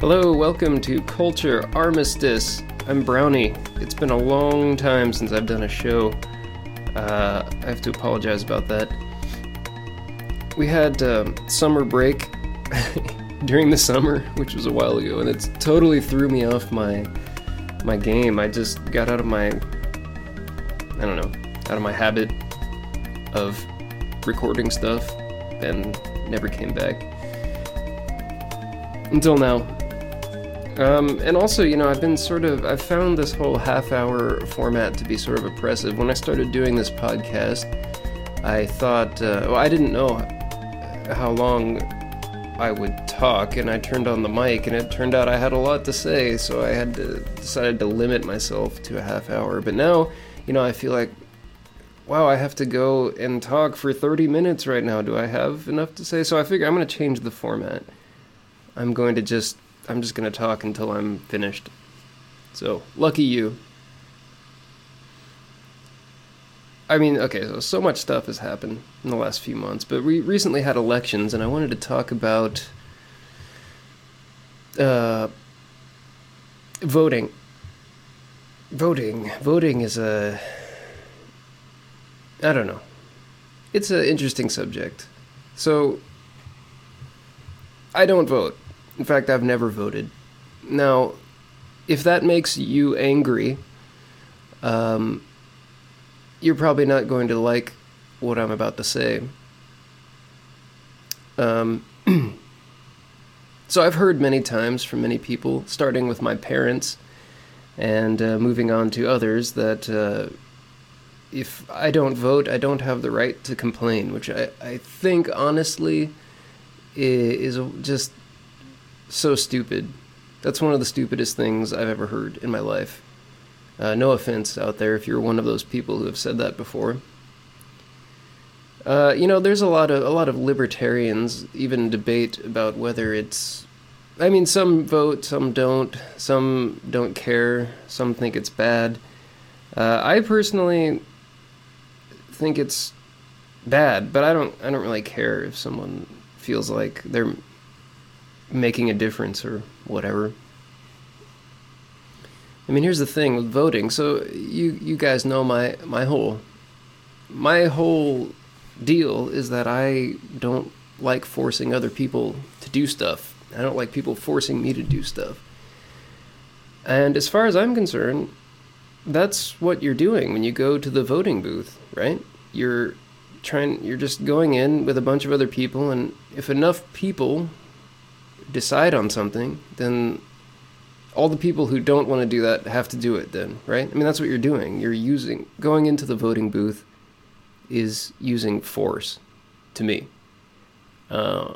Hello, welcome to Culture Armistice. I'm Brownie. It's been a long time since I've done a show. Uh, I have to apologize about that. We had um, summer break during the summer, which was a while ago, and it totally threw me off my my game. I just got out of my I don't know, out of my habit of recording stuff and never came back until now. Um, and also, you know, I've been sort of, I've found this whole half hour format to be sort of oppressive. When I started doing this podcast, I thought, uh, well, I didn't know how long I would talk, and I turned on the mic, and it turned out I had a lot to say, so I had to decided to limit myself to a half hour. But now, you know, I feel like, wow, I have to go and talk for 30 minutes right now. Do I have enough to say? So I figure I'm going to change the format. I'm going to just I'm just gonna talk until I'm finished. So lucky you. I mean, okay, so so much stuff has happened in the last few months, but we recently had elections, and I wanted to talk about uh, voting. Voting, voting is a I don't know. It's an interesting subject. So I don't vote. In fact, I've never voted. Now, if that makes you angry, um, you're probably not going to like what I'm about to say. Um, so I've heard many times from many people, starting with my parents and uh, moving on to others, that uh, if I don't vote, I don't have the right to complain, which I, I think honestly is just so stupid. That's one of the stupidest things I've ever heard in my life. Uh, no offense out there if you're one of those people who have said that before. Uh, you know, there's a lot of a lot of libertarians even debate about whether it's. I mean, some vote, some don't. Some don't care. Some think it's bad. Uh, I personally think it's bad, but I don't. I don't really care if someone feels like they're making a difference or whatever. I mean, here's the thing with voting. So you you guys know my my whole my whole deal is that I don't like forcing other people to do stuff. I don't like people forcing me to do stuff. And as far as I'm concerned, that's what you're doing when you go to the voting booth, right? You're trying you're just going in with a bunch of other people and if enough people decide on something, then all the people who don't want to do that have to do it then, right? I mean, that's what you're doing. You're using, going into the voting booth is using force to me. Uh,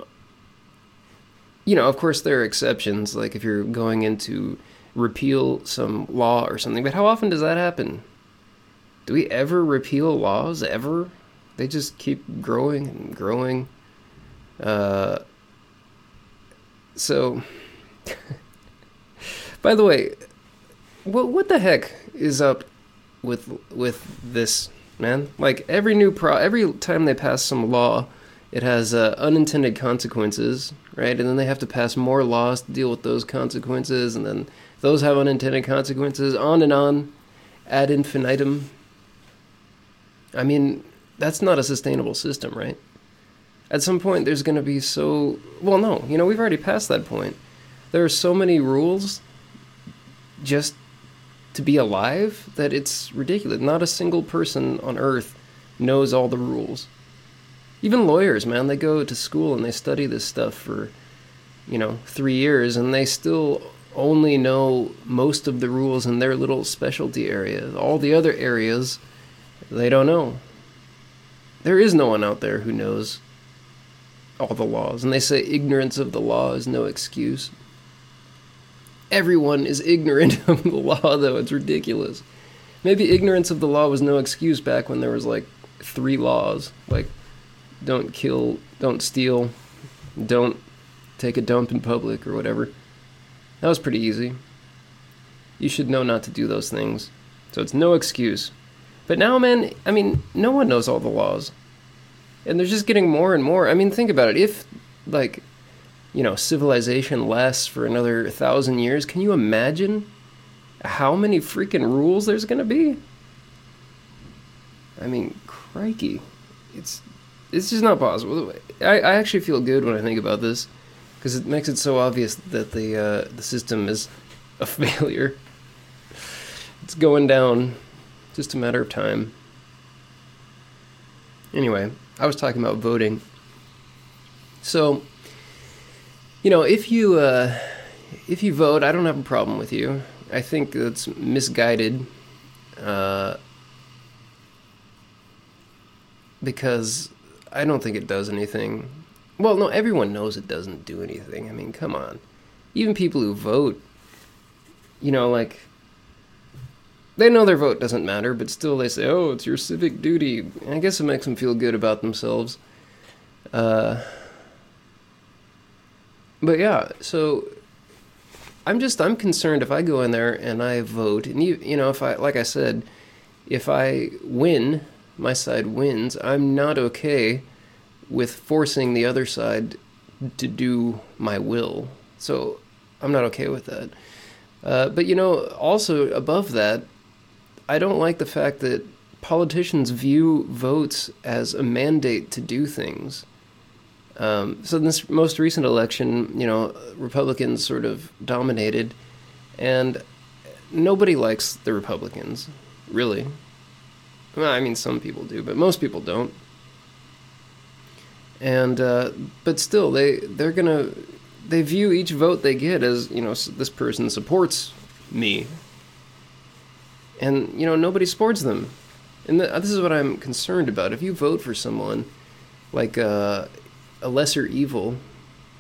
you know, of course, there are exceptions, like if you're going in to repeal some law or something, but how often does that happen? Do we ever repeal laws? Ever? They just keep growing and growing. Uh, so, by the way, what what the heck is up with with this man? Like every new pro, every time they pass some law, it has uh, unintended consequences, right? And then they have to pass more laws to deal with those consequences, and then those have unintended consequences, on and on, ad infinitum. I mean, that's not a sustainable system, right? At some point there's going to be so well no you know we've already passed that point. There are so many rules just to be alive that it's ridiculous. Not a single person on earth knows all the rules. Even lawyers man they go to school and they study this stuff for you know 3 years and they still only know most of the rules in their little specialty area. All the other areas they don't know. There is no one out there who knows all the laws. And they say ignorance of the law is no excuse. Everyone is ignorant of the law, though. It's ridiculous. Maybe ignorance of the law was no excuse back when there was like three laws like don't kill, don't steal, don't take a dump in public, or whatever. That was pretty easy. You should know not to do those things. So it's no excuse. But now, man, I mean, no one knows all the laws and they're just getting more and more. I mean, think about it. If like you know, civilization lasts for another thousand years, can you imagine how many freaking rules there's going to be? I mean, crikey. It's it's just not possible. I, I actually feel good when I think about this because it makes it so obvious that the uh, the system is a failure. It's going down, just a matter of time. Anyway, I was talking about voting. So, you know, if you uh, if you vote, I don't have a problem with you. I think that's misguided. Uh, because I don't think it does anything. Well, no, everyone knows it doesn't do anything. I mean, come on. Even people who vote, you know, like, they know their vote doesn't matter, but still they say, oh, it's your civic duty. I guess it makes them feel good about themselves. Uh, but yeah, so I'm just, I'm concerned if I go in there and I vote, and you, you know, if I, like I said, if I win, my side wins, I'm not okay with forcing the other side to do my will. So I'm not okay with that. Uh, but you know, also above that, I don't like the fact that politicians view votes as a mandate to do things. Um, so in this most recent election, you know, Republicans sort of dominated, and nobody likes the Republicans, really. Well, I mean, some people do, but most people don't. And uh, but still, they they're gonna they view each vote they get as you know this person supports me. And you know nobody supports them, and the, this is what I'm concerned about. If you vote for someone like uh, a lesser evil,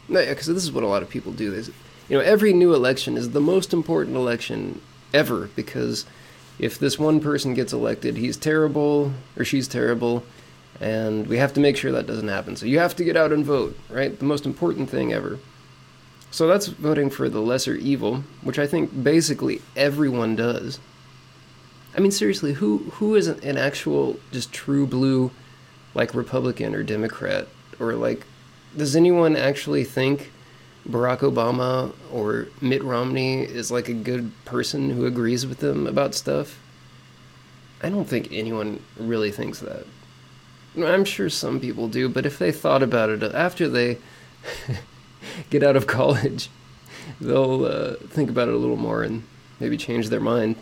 because this is what a lot of people do. Is you know every new election is the most important election ever because if this one person gets elected, he's terrible or she's terrible, and we have to make sure that doesn't happen. So you have to get out and vote, right? The most important thing ever. So that's voting for the lesser evil, which I think basically everyone does. I mean, seriously, who who is an actual just true blue, like Republican or Democrat or like, does anyone actually think Barack Obama or Mitt Romney is like a good person who agrees with them about stuff. I don't think anyone really thinks that. I'm sure some people do, but if they thought about it after they get out of college, they'll uh, think about it a little more and maybe change their mind.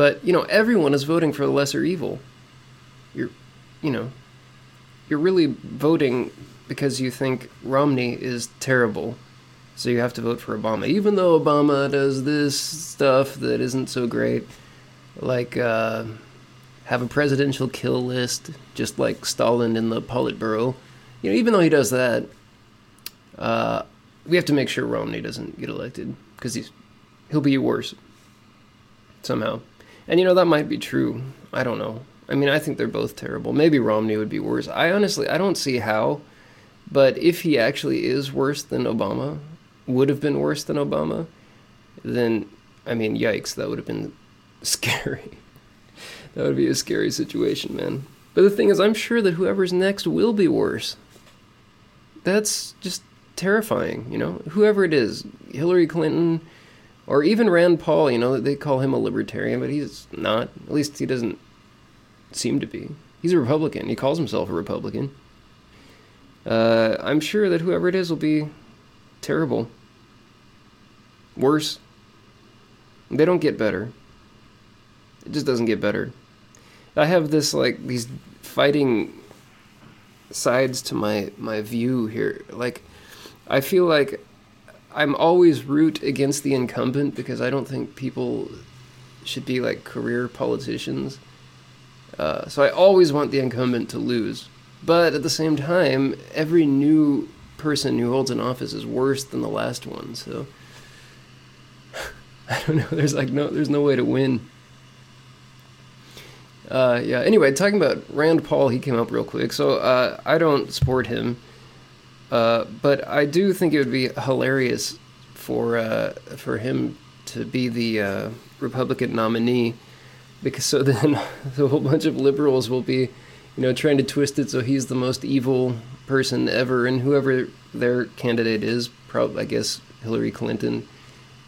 But, you know, everyone is voting for the lesser evil. You're, you know, you're really voting because you think Romney is terrible. So you have to vote for Obama, even though Obama does this stuff that isn't so great, like uh, have a presidential kill list, just like Stalin in the Politburo. You know, even though he does that, uh, we have to make sure Romney doesn't get elected because he's he'll be worse somehow. And you know that might be true. I don't know. I mean, I think they're both terrible. Maybe Romney would be worse. I honestly, I don't see how but if he actually is worse than Obama, would have been worse than Obama, then, I mean, yikes, that would have been scary. that would be a scary situation, man. But the thing is, I'm sure that whoever's next will be worse. That's just terrifying, you know? Whoever it is, Hillary Clinton, or even Rand Paul, you know, they call him a libertarian, but he's not. At least he doesn't seem to be. He's a Republican. He calls himself a Republican. Uh, I'm sure that whoever it is will be terrible. Worse. They don't get better. It just doesn't get better. I have this like these fighting sides to my my view here. Like I feel like I'm always root against the incumbent because I don't think people should be like career politicians. Uh, so I always want the incumbent to lose but at the same time, every new person who holds an office is worse than the last one. So I don't know. There's like no, there's no way to win. Uh, yeah. Anyway, talking about Rand Paul, he came up real quick. So uh, I don't support him, uh, but I do think it would be hilarious for uh, for him to be the uh, Republican nominee, because so then a whole bunch of liberals will be you know, trying to twist it so he's the most evil person ever, and whoever their candidate is, probably I guess Hillary Clinton,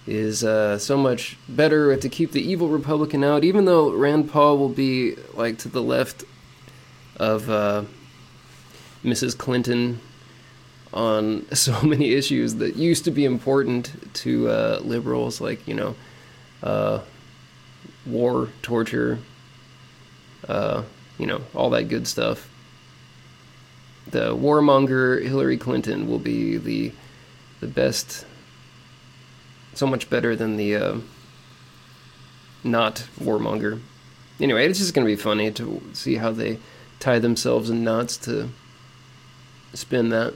is uh, so much better to keep the evil Republican out. Even though Rand Paul will be like to the left of uh, Mrs. Clinton on so many issues that used to be important to uh, liberals, like you know, uh, war, torture, uh, you know, all that good stuff. The warmonger Hillary Clinton will be the the best, so much better than the uh, not warmonger. Anyway, it's just gonna be funny to see how they tie themselves in knots to spin that.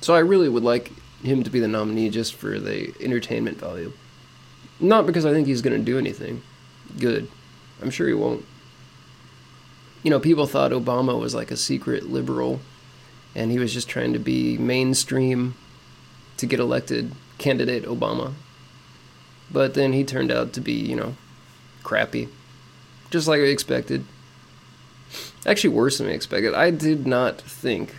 So I really would like him to be the nominee just for the entertainment value. Not because I think he's going to do anything good. I'm sure he won't. You know, people thought Obama was like a secret liberal and he was just trying to be mainstream to get elected candidate Obama. But then he turned out to be, you know, crappy. Just like I expected. Actually, worse than I expected. I did not think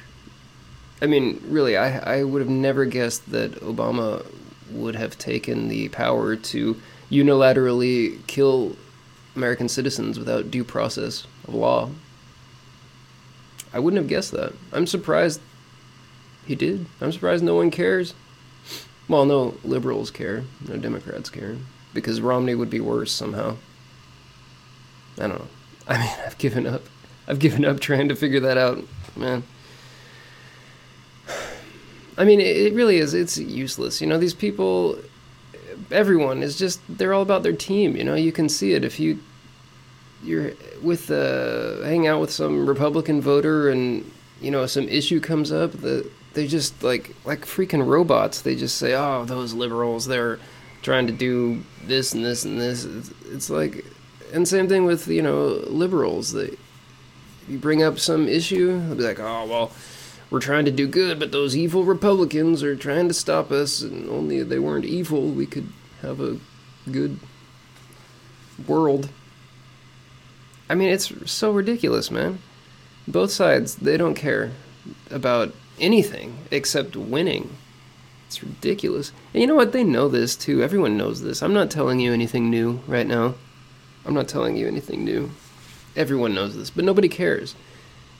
I mean, really, I I would have never guessed that Obama would have taken the power to unilaterally kill American citizens without due process of law. I wouldn't have guessed that. I'm surprised he did. I'm surprised no one cares. Well, no liberals care, no Democrats care, because Romney would be worse somehow. I don't know. I mean, I've given up. I've given up trying to figure that out, man. I mean, it really is. It's useless. You know, these people, everyone is just, they're all about their team. You know, you can see it if you, you're with, uh, hang out with some Republican voter and, you know, some issue comes up, the, they just like, like freaking robots. They just say, oh, those liberals, they're trying to do this and this and this. It's, it's like, and same thing with, you know, liberals. They, you bring up some issue, they'll be like, oh, well, we're trying to do good, but those evil Republicans are trying to stop us, and only if they weren't evil, we could have a good world. I mean, it's so ridiculous, man. Both sides, they don't care about anything except winning. It's ridiculous. And you know what? They know this too. Everyone knows this. I'm not telling you anything new right now. I'm not telling you anything new. Everyone knows this, but nobody cares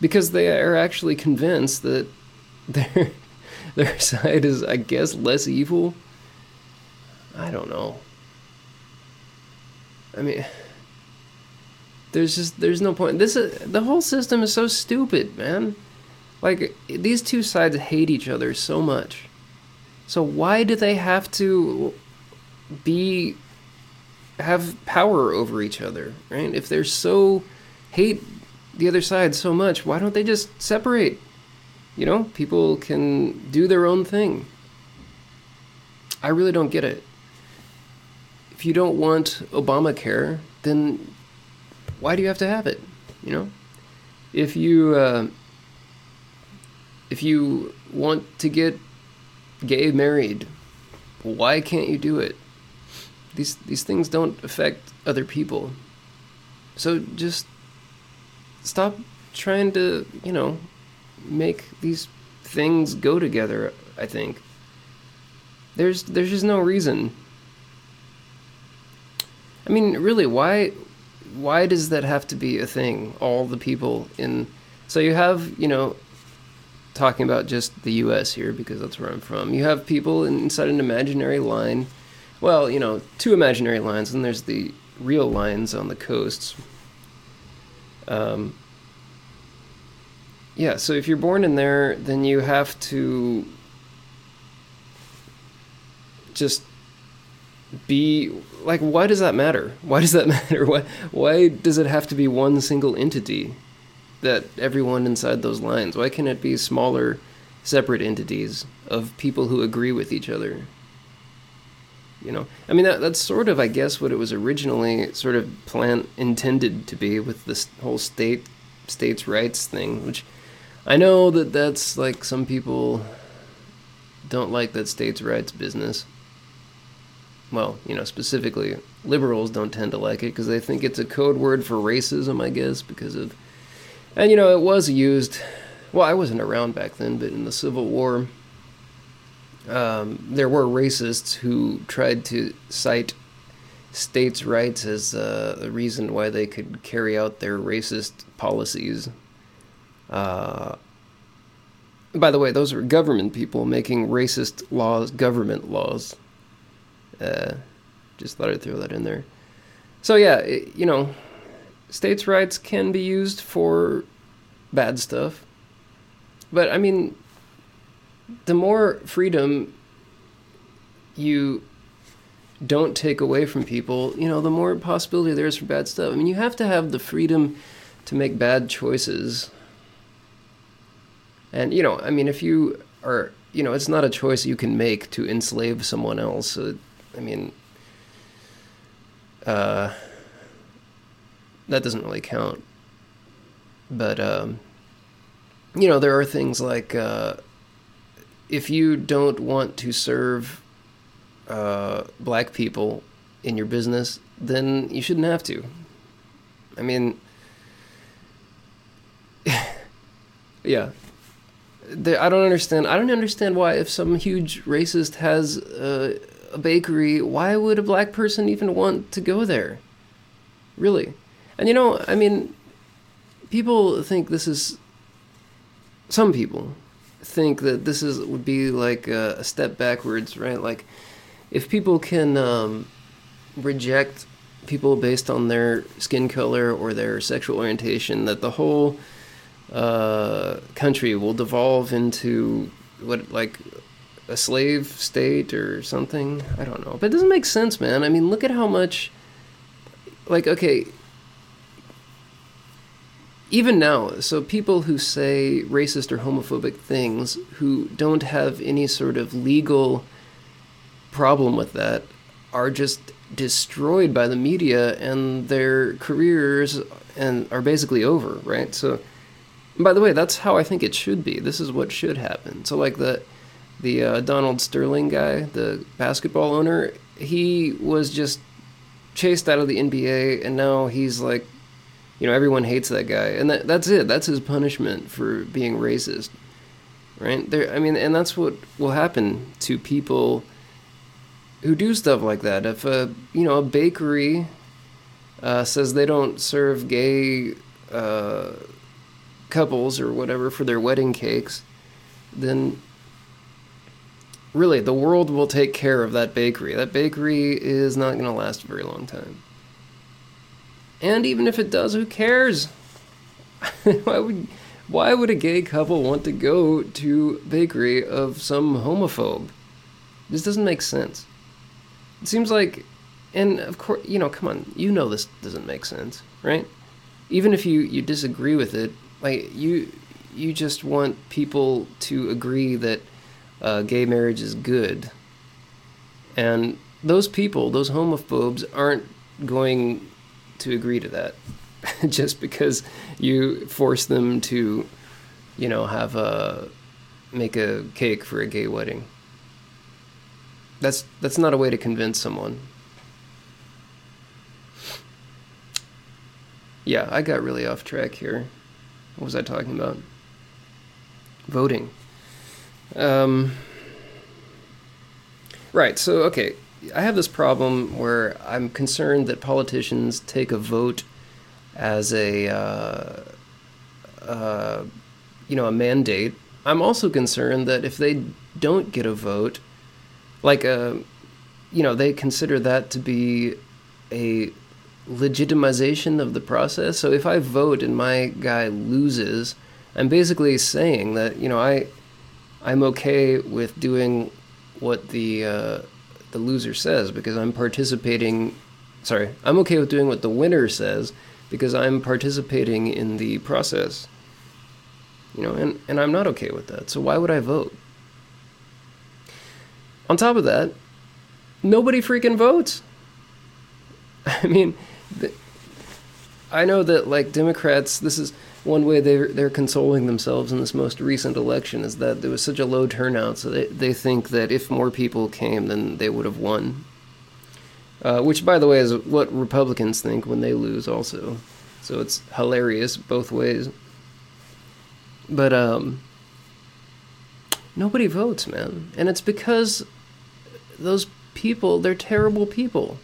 because they are actually convinced that their their side is, I guess, less evil. I don't know. I mean, there's just there's no point. This is, the whole system is so stupid, man. Like these two sides hate each other so much. So why do they have to be have power over each other, right? If they're so hate the other side so much, why don't they just separate? You know, people can do their own thing. I really don't get it. If you don't want Obamacare, then why do you have to have it? You know, if you uh, if you want to get gay married, why can't you do it? These these things don't affect other people. So just stop trying to, you know, make these things go together, I think. There's there's just no reason. I mean, really, why why does that have to be a thing? All the people in so you have, you know, talking about just the US here because that's where I'm from. You have people inside an imaginary line. Well, you know, two imaginary lines and there's the real lines on the coasts um, yeah, so if you're born in there, then you have to just be like why does that matter? Why does that matter? Why why does it have to be one single entity that everyone inside those lines? Why can't it be smaller separate entities of people who agree with each other you know? I mean that, that's sort of i guess what it was originally sort of plan intended to be with this whole state states rights thing which i know that that's like some people don't like that states rights business. Well you know specifically liberals don't tend to like it because they think it's a code word for racism i guess because of and you know it was used well, I wasn't around back then, but in the Civil War, um, there were racists who tried to cite states' rights as uh, a reason why they could carry out their racist policies. Uh, by the way, those were government people making racist laws, government laws. Uh, just thought I'd throw that in there. So yeah, it, you know, states' rights can be used for bad stuff. But I mean, the more freedom you don't take away from people, you know, the more possibility there is for bad stuff. I mean, you have to have the freedom to make bad choices. And, you know, I mean, if you are, you know, it's not a choice you can make to enslave someone else. So, I mean, uh, that doesn't really count. But, um, you know, there are things like uh, if you don't want to serve uh, black people in your business, then you shouldn't have to. I mean, yeah. I don't understand. I don't understand why, if some huge racist has uh, a bakery, why would a black person even want to go there? Really? And you know, I mean, people think this is. Some people think that this is would be like a, a step backwards, right? Like, if people can um, reject people based on their skin color or their sexual orientation, that the whole uh, country will devolve into what like a slave state or something. I don't know, but it doesn't make sense, man. I mean, look at how much. Like, okay, even now, so people who say racist or homophobic things who don't have any sort of legal problem with that are just destroyed by the media and their careers and are basically over, right? So by the way, that's how I think it should be. This is what should happen. So like the the uh, Donald Sterling guy, the basketball owner, he was just chased out of the NBA and now he's like you know everyone hates that guy. And that, that's it. That's his punishment for being racist right? There i mean and that's what will happen to people who do stuff like that. If a you know a bakery uh, says they don't serve gay uh, couples or whatever for their wedding cakes then really the world will take care of that bakery. That bakery is not going to last a very long time and even if it does, who cares? why would why would a gay couple want to go to bakery of some homophobe? This doesn't make sense. It seems like and of course, you know, come on, you know this doesn't make sense, right? Even if you you disagree with it, like you you just want people to agree that uh, gay marriage is good. And those people, those homophobes, aren't going to agree to that. Just because you force them to you know have a make a cake for a gay wedding. That's that's not a way to convince someone. Yeah i got really off track here. What was i talking about? Voting. Um, right so okay I have this problem where I'm concerned that politicians take a vote as a uh, uh, you know a mandate. I'm also concerned that if they don't get a vote, like a uh, you know they consider that to be a legitimization of the process. So if I vote and my guy loses, I'm basically saying that you know I I'm okay with doing what the uh, the loser says because I'm participating. Sorry, I'm okay with doing what the winner says because I'm participating in the process. You know, and, and I'm not okay with that. So why would I vote? On top of that, nobody freaking votes. I mean, I know that like Democrats, this is one way they're they're consoling themselves in this most recent election is that there was such a low turnout, so they they think that if more people came, then they would have won. Uh, which, by the way, is what Republicans think when they lose, also. So it's hilarious both ways. But um, nobody votes, man, and it's because those people they're terrible people.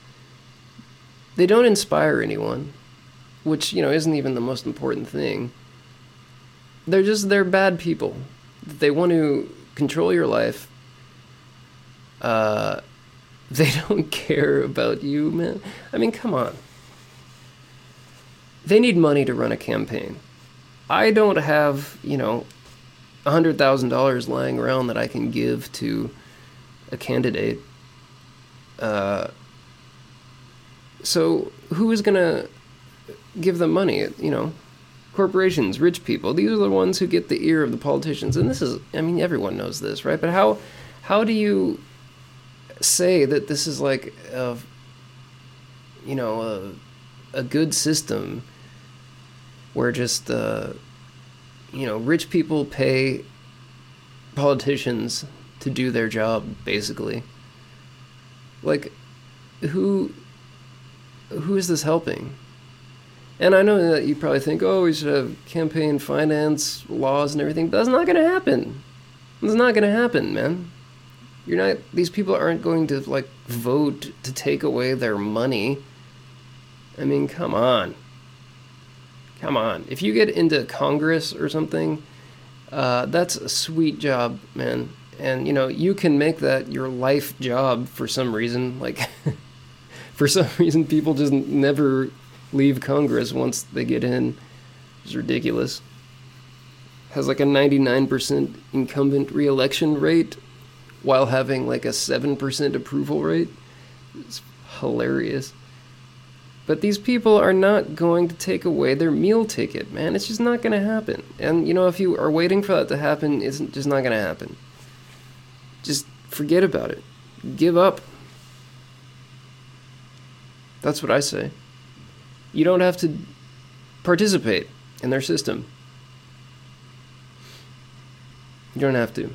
They don't inspire anyone, which you know isn't even the most important thing. They're just they're bad people. They want to control your life. Uh, they don't care about you, man. I mean, come on. They need money to run a campaign. I don't have, you know, $100,000 lying around that I can give to a candidate. Uh, so who is to give them money? You know, corporations, rich people. These are the ones who get the ear of the politicians. And this is, I mean, everyone knows this, right? But how, how do you say that this is like a, you know, a, a good system where just, uh, you know, rich people pay politicians to do their job, basically. Like, who, who is this helping? And I know that you probably think, oh, we should have campaign finance laws and everything, but that's not going to happen. It's not going to happen, man. You're not, these people aren't going to, like, vote to take away their money. I mean, come on. Come on. If you get into Congress or something, uh, that's a sweet job, man. And, you know, you can make that your life job for some reason. Like, for some reason, people just never leave Congress once they get in. It's ridiculous. Has like a 99% incumbent reelection rate while having like a 7% approval rate. It's hilarious. But these people are not going to take away their meal ticket, man. It's just not going to happen. And you know, if you are waiting for that to happen, it's just not going to happen. Just forget about it. Give up. That's what I say. You don't have to participate in their system. You don't have to.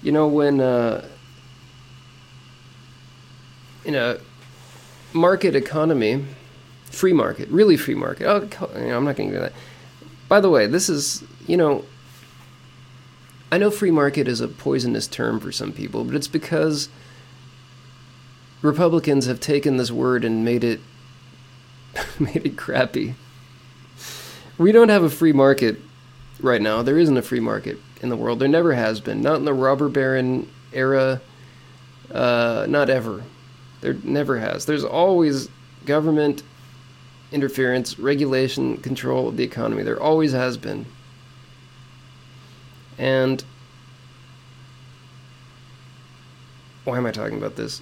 You know, when uh, in a market economy, free market, really free market. Oh, I'm not going to do that. By the way, this is, you know, I know free market is a poisonous term for some people, but it's because Republicans have taken this word and made it made it crappy. We don't have a free market right now. There isn't a free market in the world. There never has been. Not in the robber baron era. Uh, not ever. There never has. There's always government interference, regulation, control of the economy. There always has been. And why am I talking about this?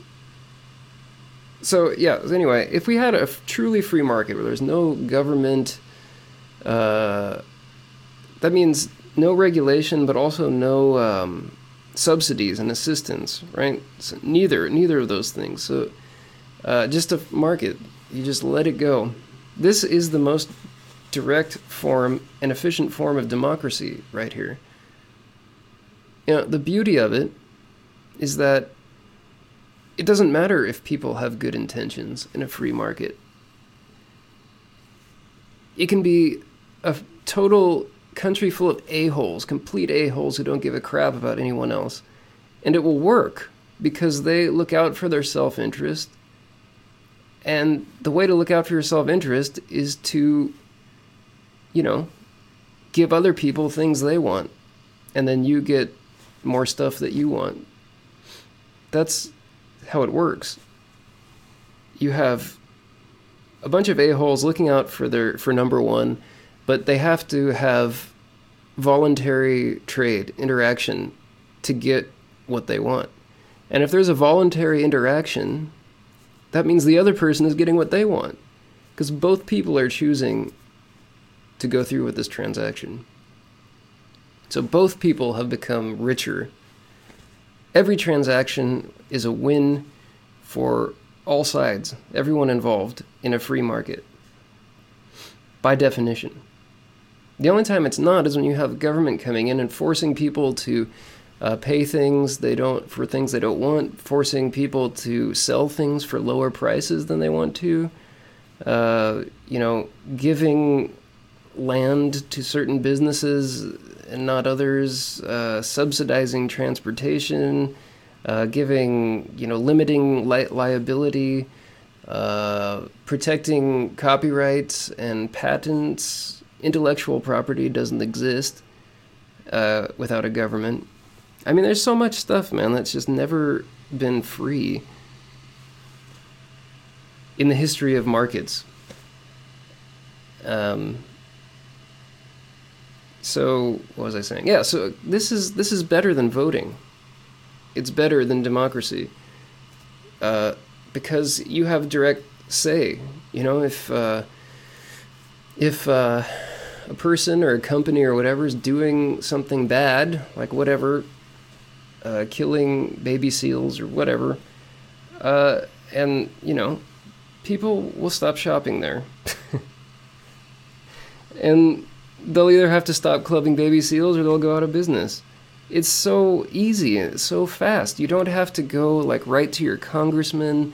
So yeah. Anyway, if we had a truly free market where there's no government, uh, that means no regulation, but also no um, subsidies and assistance, right? So neither, neither of those things. So uh, just a market, you just let it go. This is the most direct form and efficient form of democracy right here. You know, the beauty of it is that it doesn't matter if people have good intentions in a free market. It can be a total country full of a-holes, complete a-holes who don't give a crap about anyone else. And it will work because they look out for their self-interest. And the way to look out for your self-interest is to you know, give other people things they want and then you get more stuff that you want. That's how it works. You have a bunch of a-holes looking out for their for number 1 but they have to have voluntary trade interaction to get what they want. And if there's a voluntary interaction, that means the other person is getting what they want because both people are choosing to go through with this transaction. So both people have become richer. Every transaction is a win for all sides, everyone involved in a free market, by definition. The only time it's not is when you have government coming in and forcing people to uh, pay things they don't for things they don't want, forcing people to sell things for lower prices than they want to. Uh, you know, giving land to certain businesses and not others, uh, subsidizing transportation, uh, giving, you know, limiting li- liability, uh, protecting copyrights and patents. Intellectual property doesn't exist uh, without a government. I mean, there's so much stuff, man, that's just never been free in the history of markets. Um, so what was I saying? Yeah, so this is this is better than voting. It's better than democracy. Uh, because you have direct say. You know, if uh, if uh, a person or a company or whatever is doing something bad, like whatever, uh, killing baby seals or whatever, uh, and you know, people will stop shopping there. and they'll either have to stop clubbing baby seals or they'll go out of business. It's so easy, it's so fast. You don't have to go like right to your congressman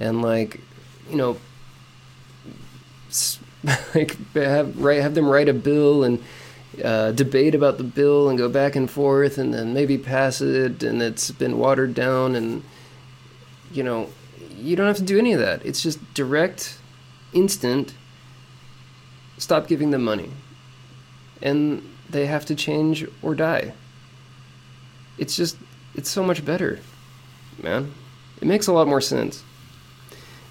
and like, you know, like have write have them write a bill and uh, debate about the bill and go back and forth and then maybe pass it and it's been watered down and you know you don't have to do any of that. It's just direct, instant. Stop giving them money and they have to change or die. It's just, it's so much better, man. It makes a lot more sense.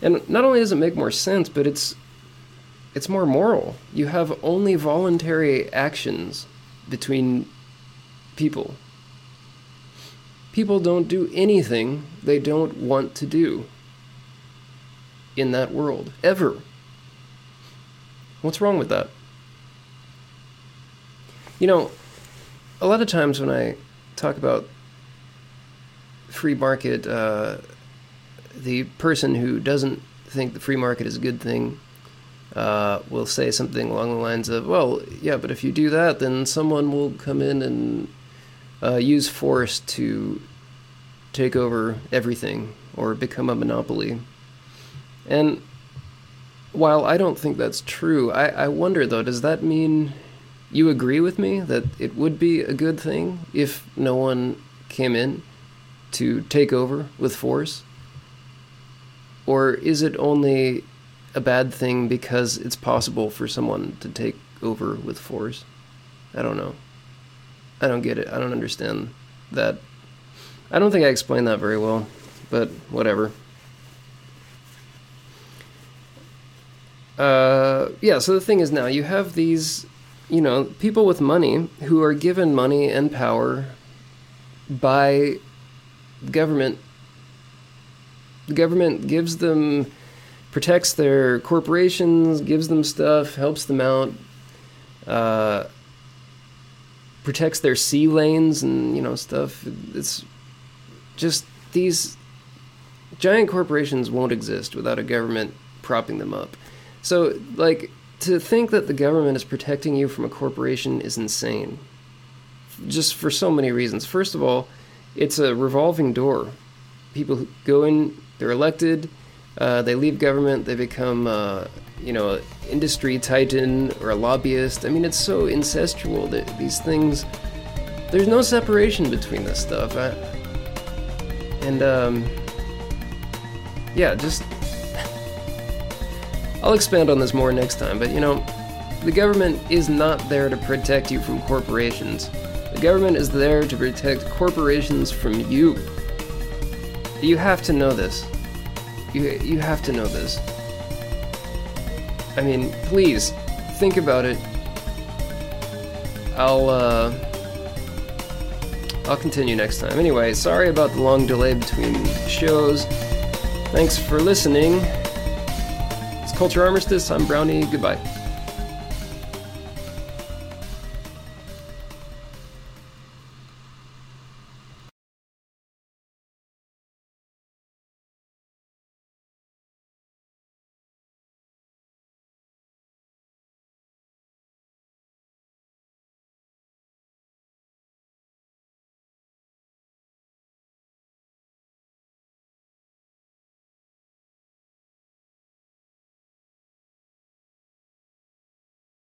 And not only does it make more sense, but it's it's more moral. You have only voluntary actions between people. People don't do anything they don't want to do in that world, ever. What's wrong with that? You know, a lot of times when I talk about free market, uh, the person who doesn't think the free market is a good thing uh, will say something along the lines of, well, yeah, but if you do that, then someone will come in and uh, use force to take over everything or become a monopoly. And while I don't think that's true, I, I wonder though, does that mean you agree with me that it would be a good thing if no one came in to take over with force? Or is it only a bad thing because it's possible for someone to take over with force? I don't know. I don't get it. I don't understand that. I don't think I explained that very well, but whatever. Uh, yeah, so the thing is now you have these you know, people with money who are given money and power by government. The government gives them, protects their corporations, gives them stuff, helps them out, uh, protects their sea lanes and, you know, stuff. It's just these giant corporations won't exist without a government propping them up. So, like, to think that the government is protecting you from a corporation is insane. Just for so many reasons. First of all, it's a revolving door. People go in, they're elected, uh, they leave government, they become, uh, you know, industry titan or a lobbyist. I mean, it's so incestual that these things. There's no separation between this stuff. I, and, um, yeah, just I'll expand on this more next time, but you know, the government is not there to protect you from corporations. The government is there to protect corporations from you. You have to know this. You, you have to know this. I mean, please, think about it. I'll, uh, I'll continue next time. Anyway, sorry about the long delay between shows. Thanks for listening. Culture Armistice. I'm Brownie. Goodbye.